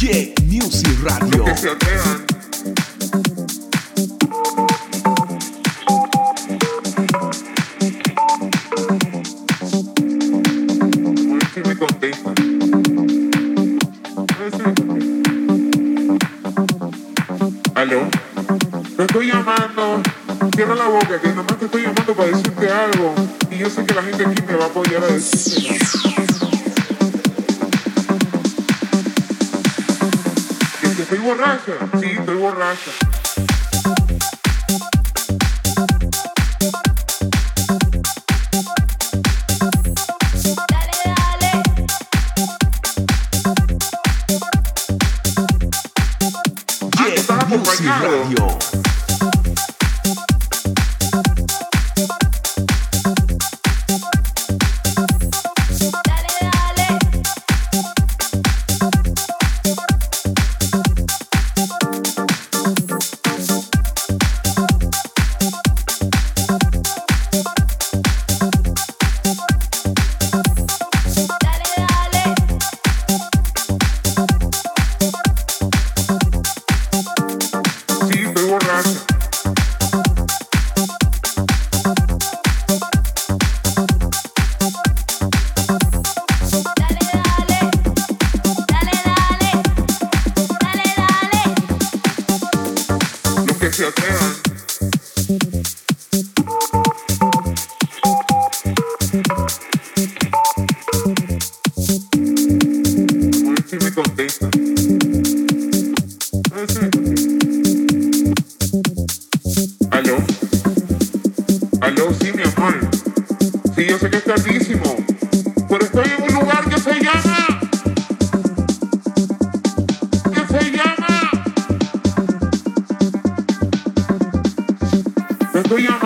Yeah, Music Radio. Estoy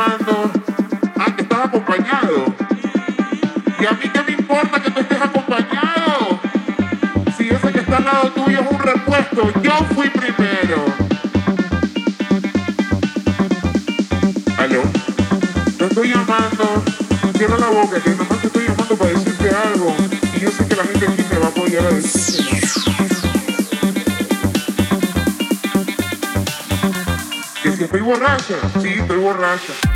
llamando. Ah, que estás acompañado. ¿Y a mí qué me importa que tú estés acompañado? Si ese que está al lado tuyo es un repuesto, yo fui primero. ¿Aló? Te estoy llamando. Cierra la boca, que nomás te estoy llamando para decirte algo. Y yo sé que la gente aquí me va a apoyar a decirte. Que si estoy borracha, sí, estoy borracha.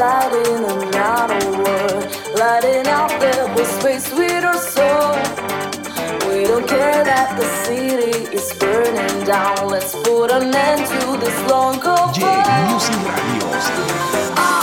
Deciding another world, lighting up the space with our soul. We don't care that the city is burning down. Let's put an end to this long Music Radio.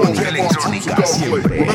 Electrónica, siempre.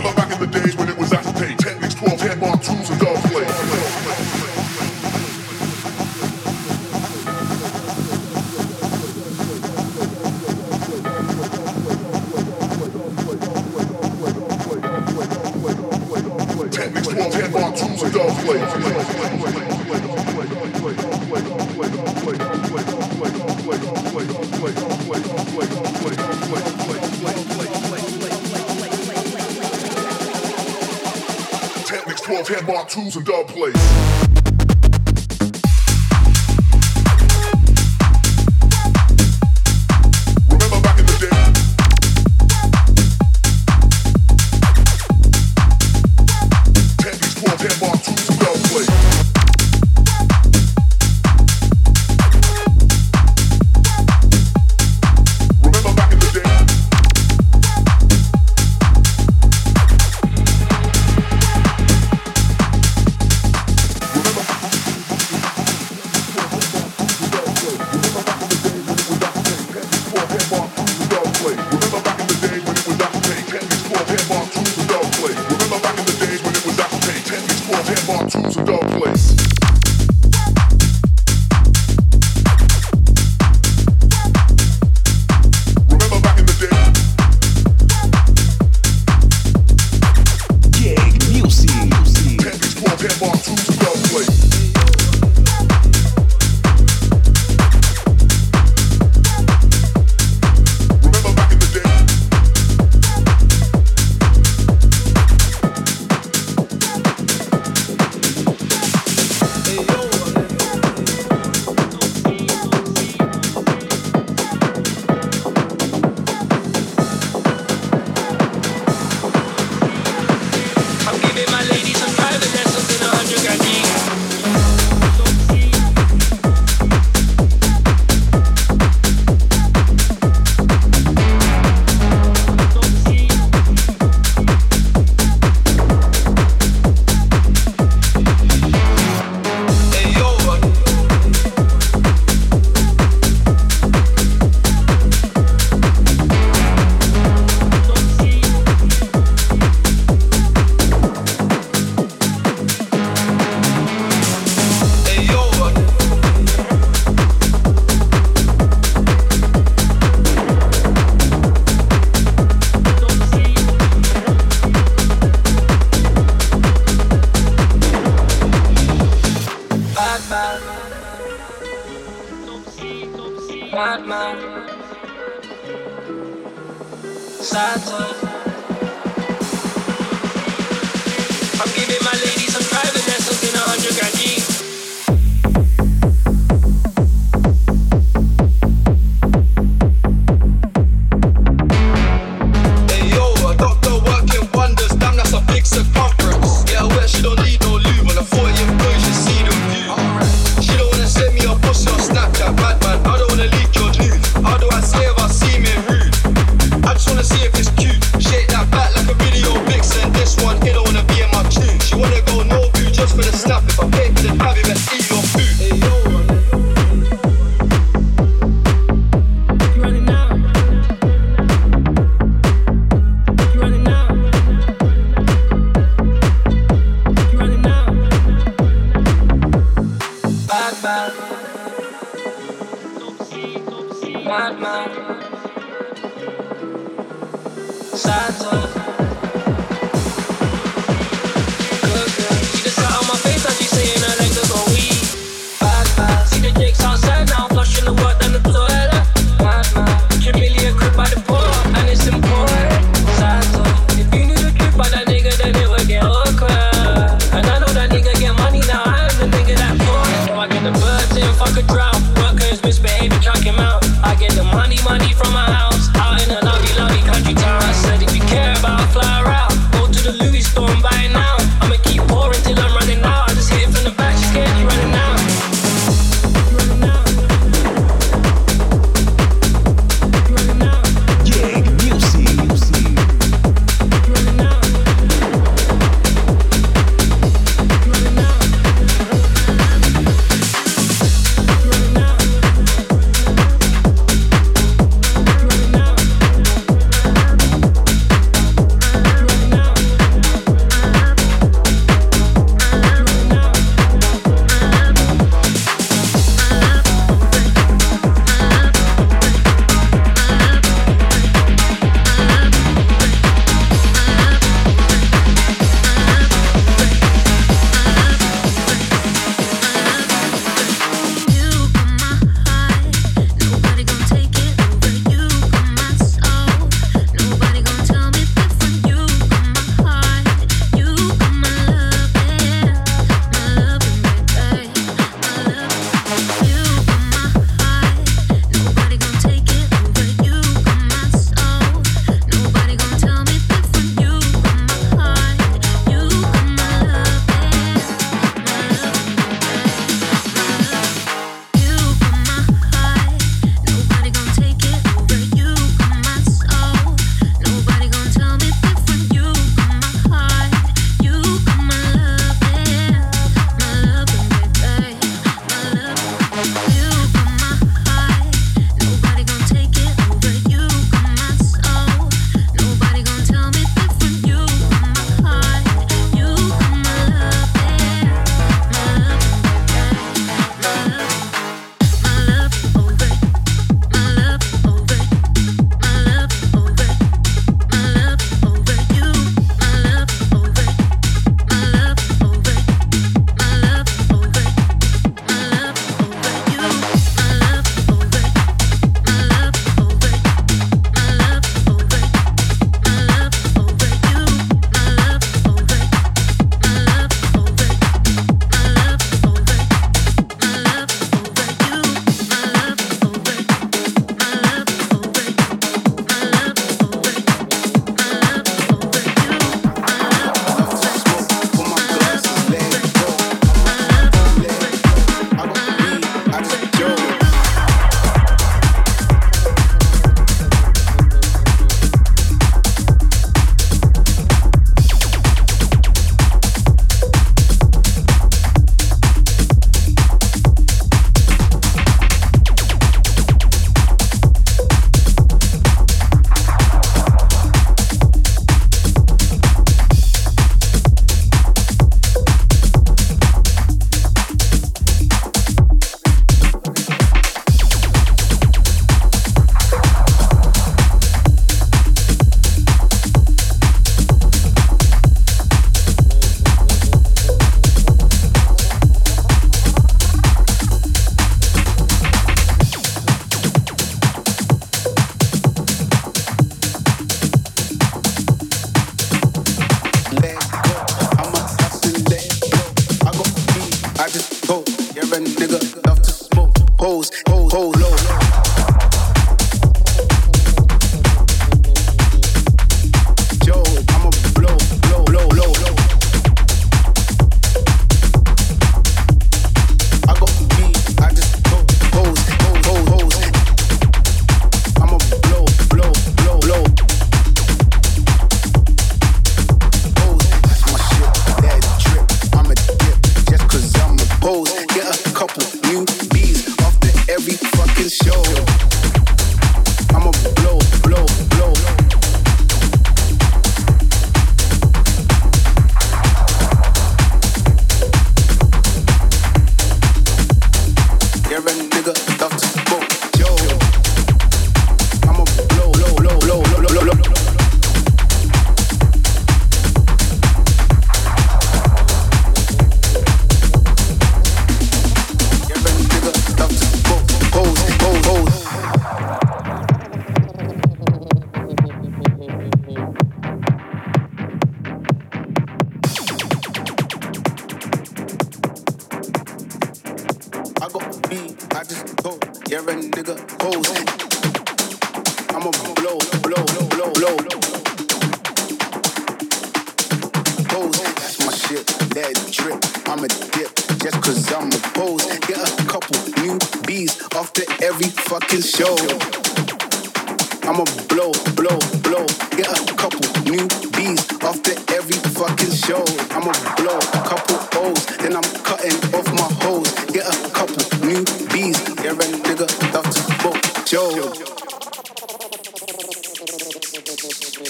I'ma blow a couple O's, then I'm cutting off my hose. Get a couple new bees. Yeah, a nigga love to Joe.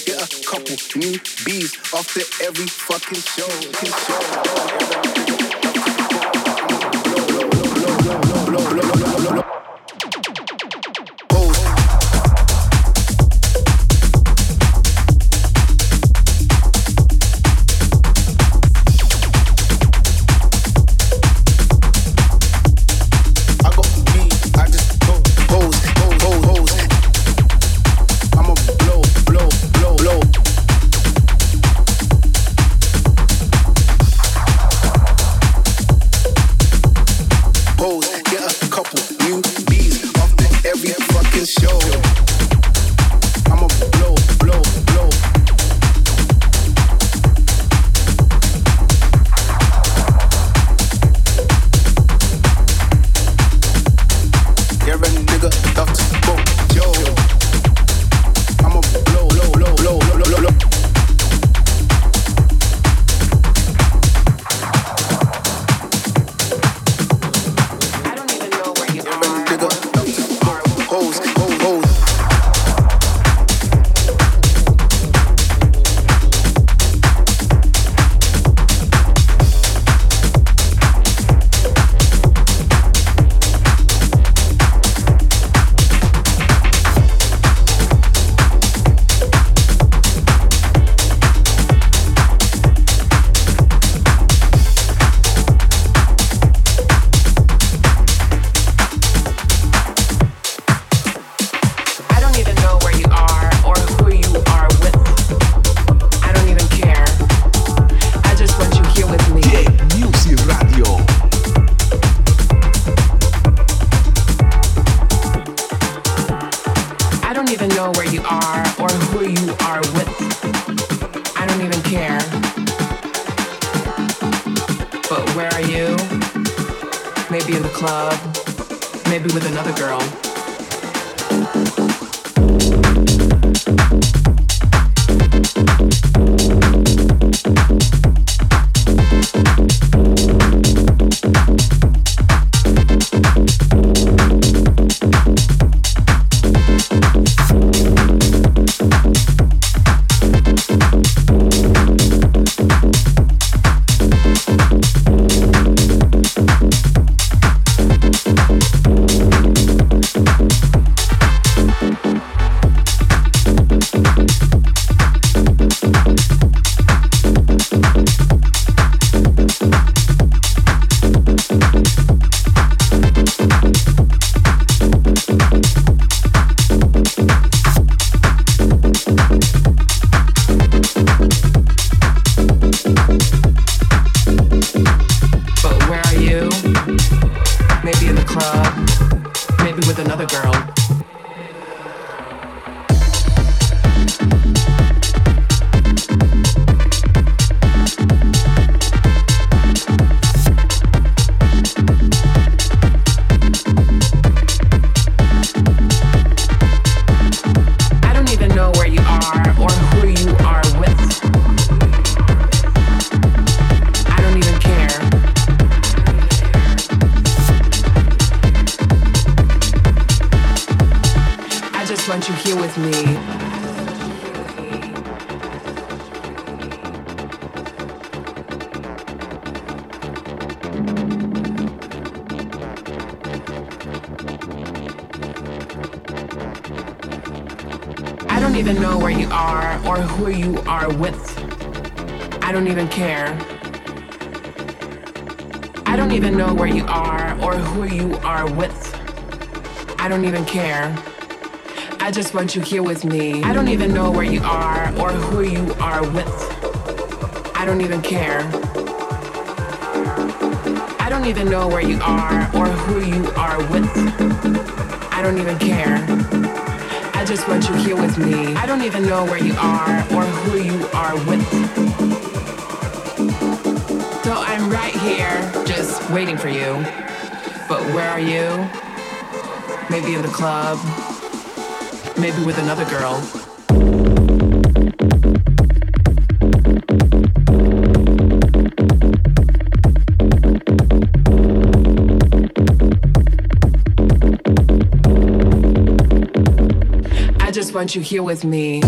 Get a couple new bees after every fucking show. Fucking show. Don't even know where you are or who you are with. I don't even care. I don't even know where you are or who you are with. I don't even care. I just want you here with me. I don't even know where you are or who you are with. I don't even care. I I don't even know where you are or who you are with. I don't even care. Just want you here with me. I don't even know where you are or who you are with. So I'm right here, just waiting for you. But where are you? Maybe in the club. Maybe with another girl. Want you here with me.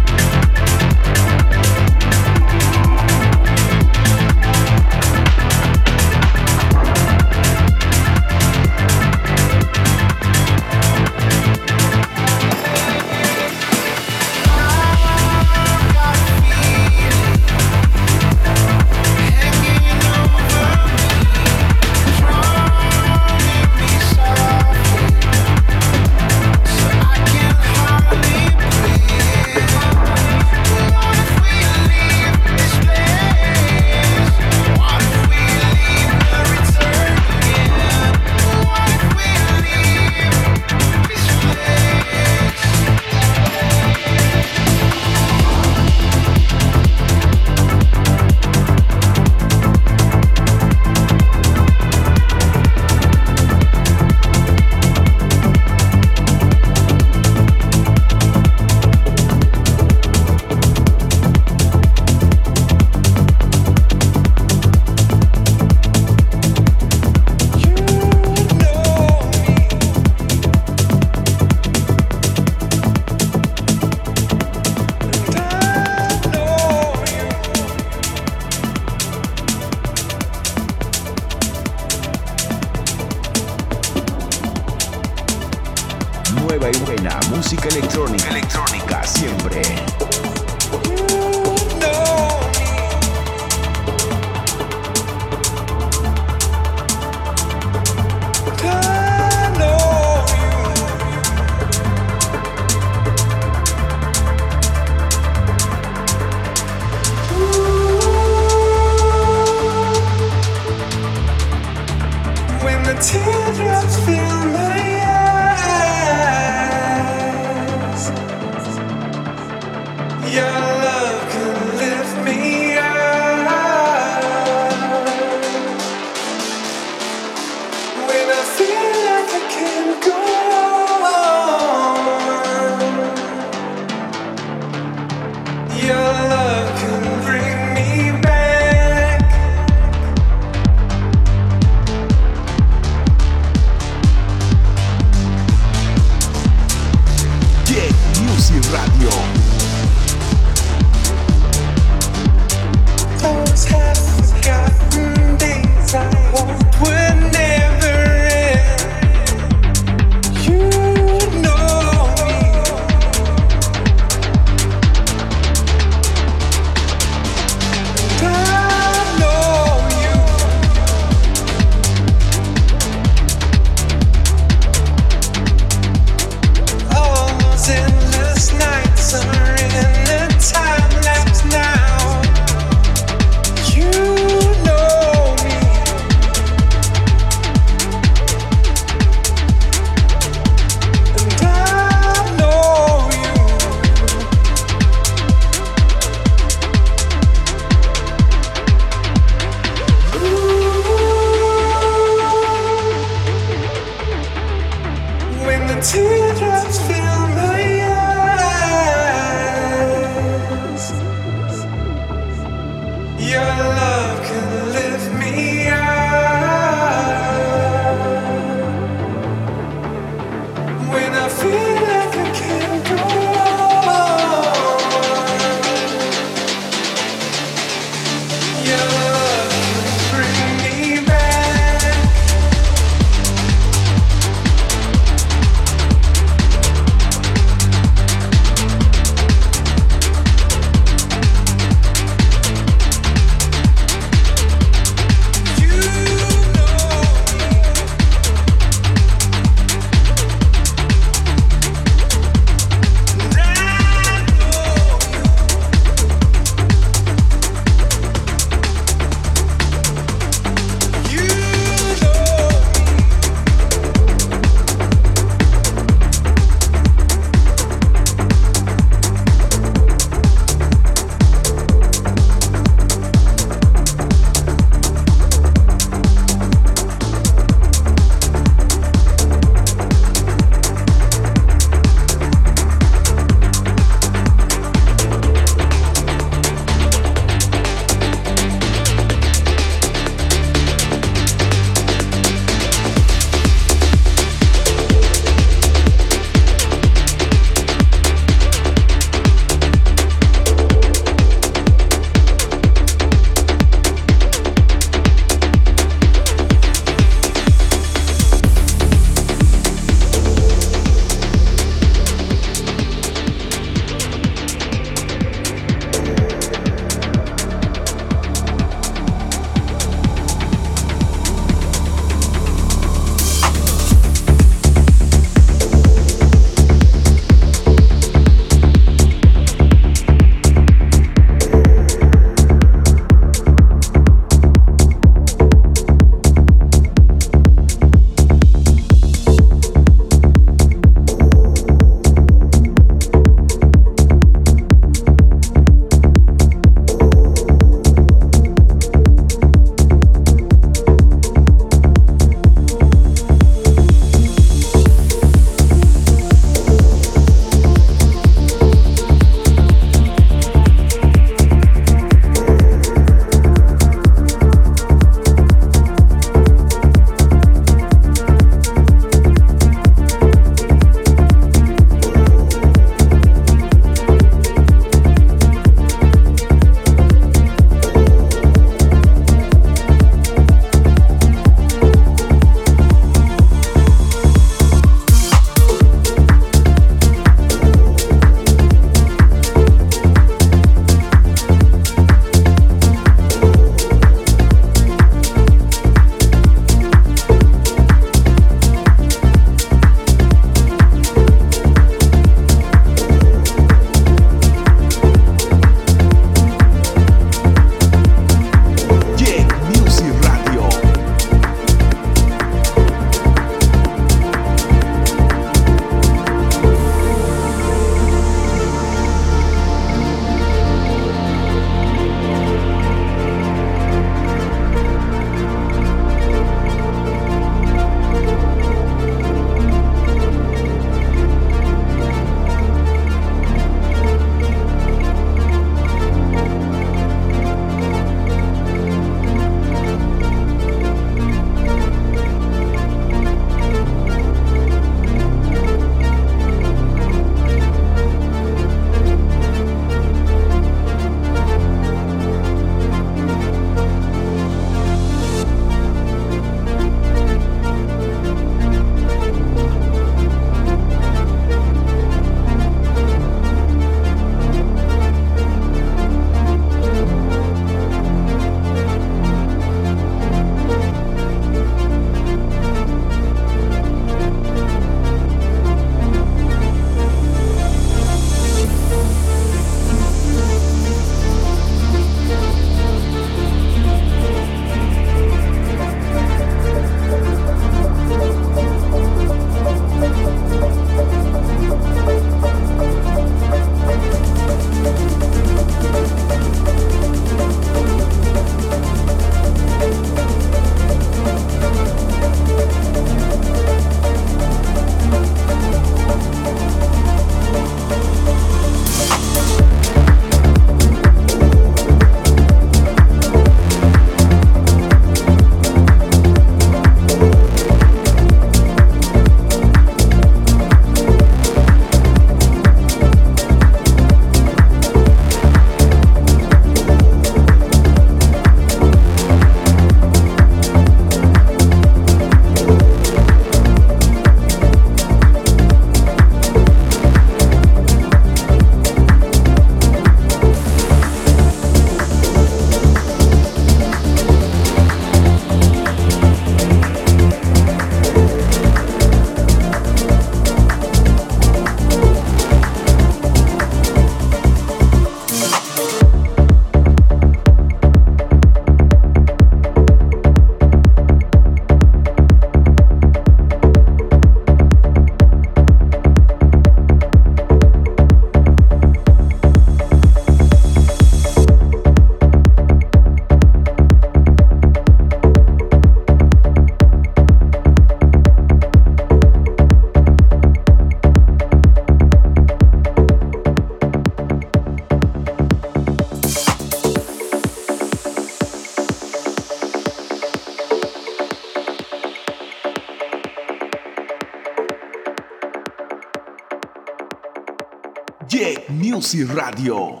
Music Radio.